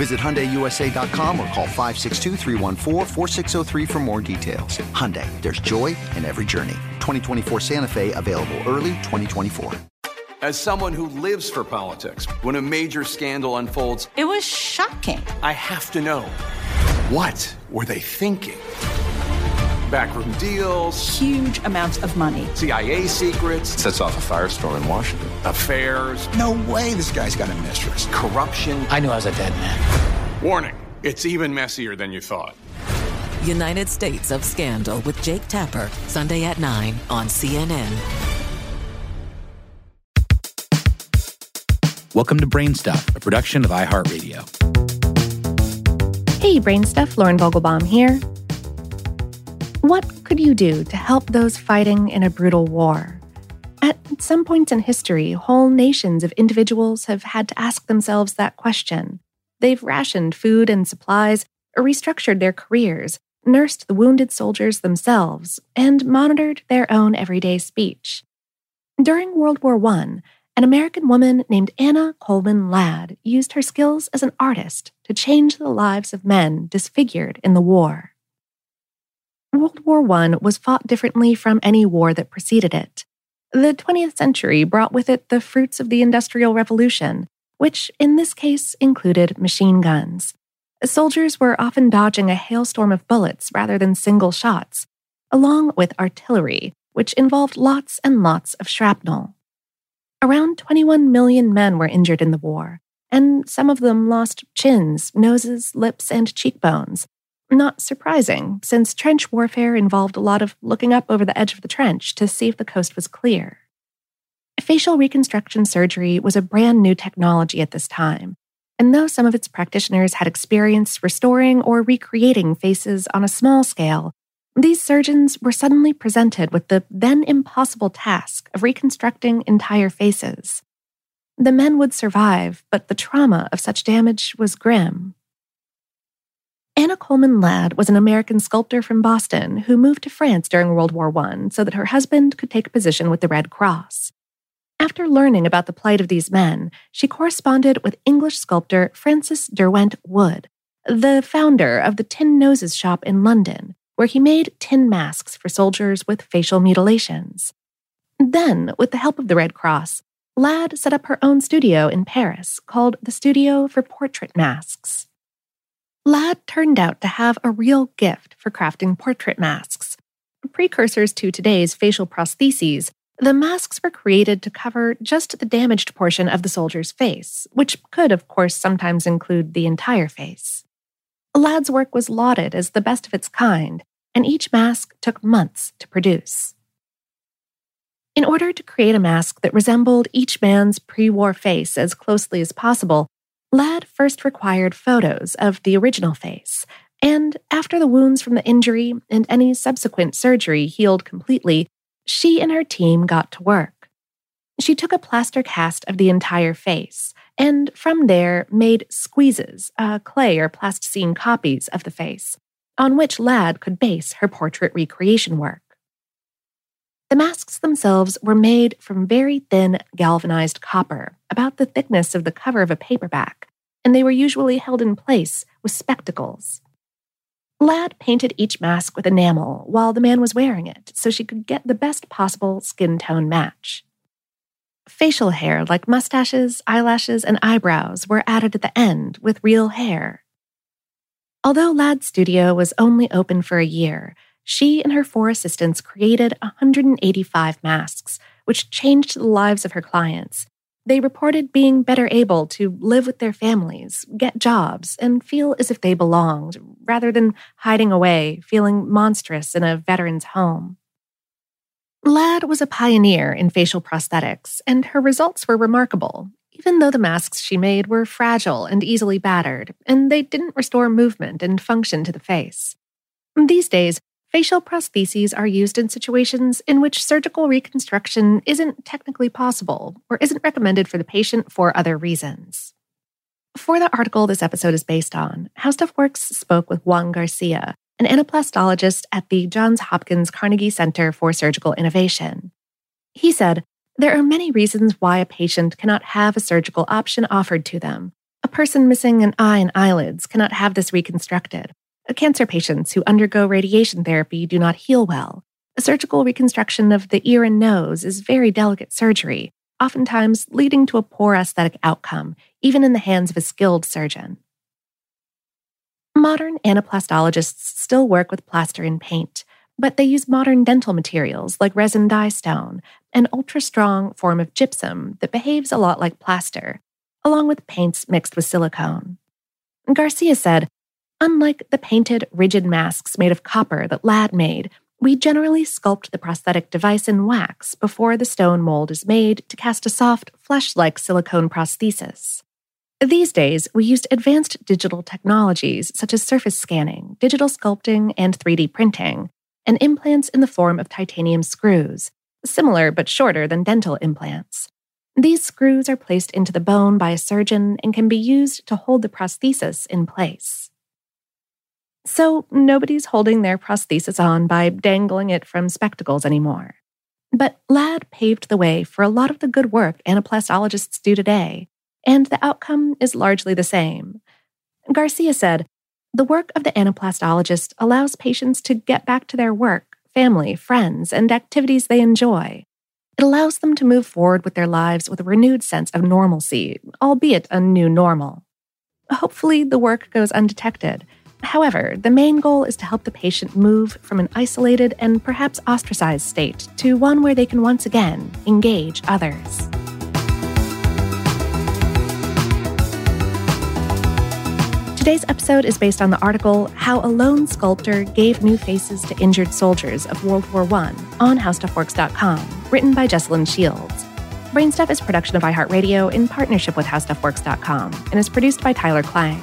Visit HyundaiUSA.com or call 562 for more details. Hyundai, there's joy in every journey. 2024 Santa Fe available early 2024. As someone who lives for politics, when a major scandal unfolds, it was shocking. I have to know what were they thinking? Backroom deals, huge amounts of money, CIA secrets, sets off a firestorm in Washington, affairs. No way this guy's got a mistress. Corruption. I knew I was a dead man. Warning it's even messier than you thought. United States of Scandal with Jake Tapper, Sunday at 9 on CNN. Welcome to Brainstuff, a production of iHeartRadio. Hey, Brainstuff, Lauren Vogelbaum here. What could you do to help those fighting in a brutal war? At some points in history, whole nations of individuals have had to ask themselves that question. They've rationed food and supplies, restructured their careers, nursed the wounded soldiers themselves, and monitored their own everyday speech. During World War I, an American woman named Anna Coleman Ladd used her skills as an artist to change the lives of men disfigured in the war. World War I was fought differently from any war that preceded it. The 20th century brought with it the fruits of the Industrial Revolution, which in this case included machine guns. Soldiers were often dodging a hailstorm of bullets rather than single shots, along with artillery, which involved lots and lots of shrapnel. Around 21 million men were injured in the war, and some of them lost chins, noses, lips, and cheekbones. Not surprising, since trench warfare involved a lot of looking up over the edge of the trench to see if the coast was clear. Facial reconstruction surgery was a brand new technology at this time, and though some of its practitioners had experience restoring or recreating faces on a small scale, these surgeons were suddenly presented with the then impossible task of reconstructing entire faces. The men would survive, but the trauma of such damage was grim. Anna Coleman Ladd was an American sculptor from Boston who moved to France during World War I so that her husband could take a position with the Red Cross. After learning about the plight of these men, she corresponded with English sculptor Francis Derwent Wood, the founder of the Tin Noses shop in London, where he made tin masks for soldiers with facial mutilations. Then, with the help of the Red Cross, Ladd set up her own studio in Paris called the Studio for Portrait Masks. Ladd turned out to have a real gift for crafting portrait masks. Precursors to today's facial prostheses, the masks were created to cover just the damaged portion of the soldier's face, which could, of course, sometimes include the entire face. Ladd's work was lauded as the best of its kind, and each mask took months to produce. In order to create a mask that resembled each man's pre war face as closely as possible, Ladd first required photos of the original face, and after the wounds from the injury and any subsequent surgery healed completely, she and her team got to work. She took a plaster cast of the entire face, and from there made squeezes, uh, clay or plasticine copies of the face, on which Ladd could base her portrait recreation work. The masks themselves were made from very thin galvanized copper, about the thickness of the cover of a paperback, and they were usually held in place with spectacles. Ladd painted each mask with enamel while the man was wearing it so she could get the best possible skin tone match. Facial hair, like mustaches, eyelashes, and eyebrows, were added at the end with real hair. Although Ladd's studio was only open for a year, she and her four assistants created 185 masks, which changed the lives of her clients. They reported being better able to live with their families, get jobs, and feel as if they belonged, rather than hiding away, feeling monstrous in a veteran's home. Ladd was a pioneer in facial prosthetics, and her results were remarkable, even though the masks she made were fragile and easily battered, and they didn't restore movement and function to the face. These days, facial prostheses are used in situations in which surgical reconstruction isn't technically possible or isn't recommended for the patient for other reasons. For the article this episode is based on, HowStuffWorks spoke with Juan Garcia, an anaplastologist at the Johns Hopkins Carnegie Center for Surgical Innovation. He said, There are many reasons why a patient cannot have a surgical option offered to them. A person missing an eye and eyelids cannot have this reconstructed. Cancer patients who undergo radiation therapy do not heal well. A surgical reconstruction of the ear and nose is very delicate surgery, oftentimes leading to a poor aesthetic outcome, even in the hands of a skilled surgeon. Modern anaplastologists still work with plaster and paint, but they use modern dental materials like resin die stone, an ultra strong form of gypsum that behaves a lot like plaster, along with paints mixed with silicone. Garcia said, Unlike the painted, rigid masks made of copper that Ladd made, we generally sculpt the prosthetic device in wax before the stone mold is made to cast a soft, flesh like silicone prosthesis. These days, we used advanced digital technologies such as surface scanning, digital sculpting, and 3D printing, and implants in the form of titanium screws, similar but shorter than dental implants. These screws are placed into the bone by a surgeon and can be used to hold the prosthesis in place. So, nobody's holding their prosthesis on by dangling it from spectacles anymore. But Ladd paved the way for a lot of the good work anaplastologists do today, and the outcome is largely the same. Garcia said, The work of the anaplastologist allows patients to get back to their work, family, friends, and activities they enjoy. It allows them to move forward with their lives with a renewed sense of normalcy, albeit a new normal. Hopefully, the work goes undetected. However, the main goal is to help the patient move from an isolated and perhaps ostracized state to one where they can once again engage others. Today's episode is based on the article How a Lone Sculptor Gave New Faces to Injured Soldiers of World War I on HowStuffWorks.com, written by Jesslyn Shields. Brainstuff is production of iHeartRadio in partnership with HowStuffWorks.com and is produced by Tyler Klang.